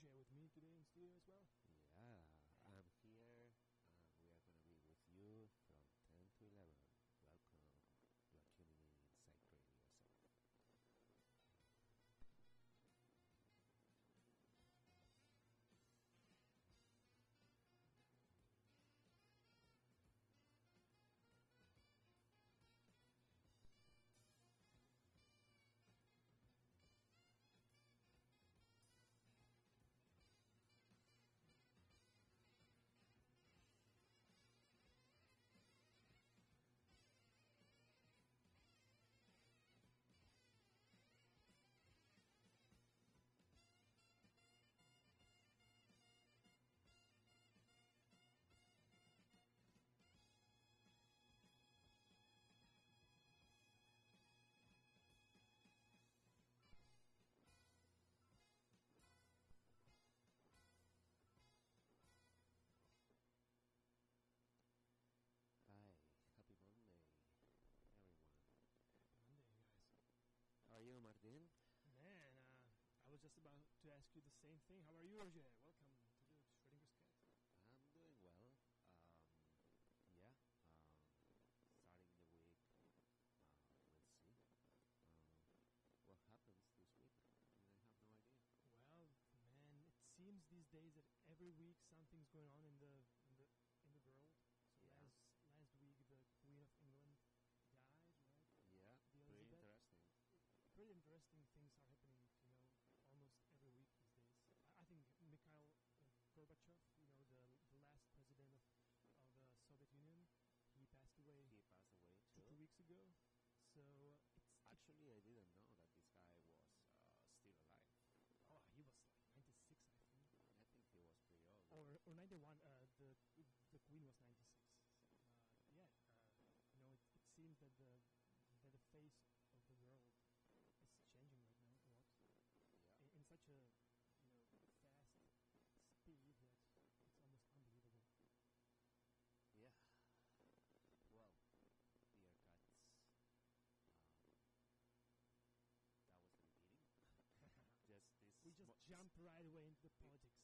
Roger with me today in studio as well. To ask you the same thing. How are you, Roger? Welcome to the Schrodinger's Cat. I'm doing well. Um, yeah, um, starting the week. Uh, let's see. Um, what happens this week? I have no idea. Well, man, it seems these days that every week something's going on in the in the in the world. So Yeah. last last week the Queen of England died, right? Yeah, The pretty Elizabeth? interesting. Pretty interesting things are happening, you know, almost every week these days. I, I think Mikhail uh, Gorbachev, you know, the the last president of of the Soviet Union, he passed away He passed away two, too. two weeks ago. So it's Actually, I didn't know that this guy was uh, still alive. oh, he was like 96, I think. I think he was pretty old. Or 91 uh, the the queen was 96 uh, yeah uh, you know it, it seems that the that the face of the world is changing right now a lot yeah. in, in such a you know fast speed that it's almost unbelievable Yeah. Well, dear cats, um, that was the beginning. just this. we just jump right away into the politics